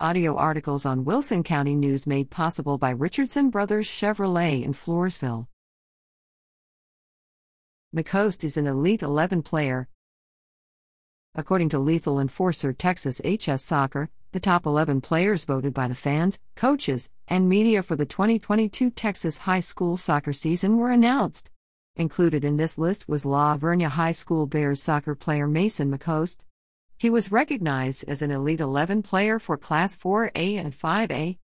Audio articles on Wilson County News made possible by Richardson Brothers Chevrolet in Floresville. McCoast is an Elite 11 player. According to Lethal Enforcer Texas HS Soccer, the top 11 players voted by the fans, coaches, and media for the 2022 Texas high school soccer season were announced. Included in this list was La Vernia High School Bears soccer player Mason McCoast. He was recognized as an Elite 11 player for Class 4A and 5A,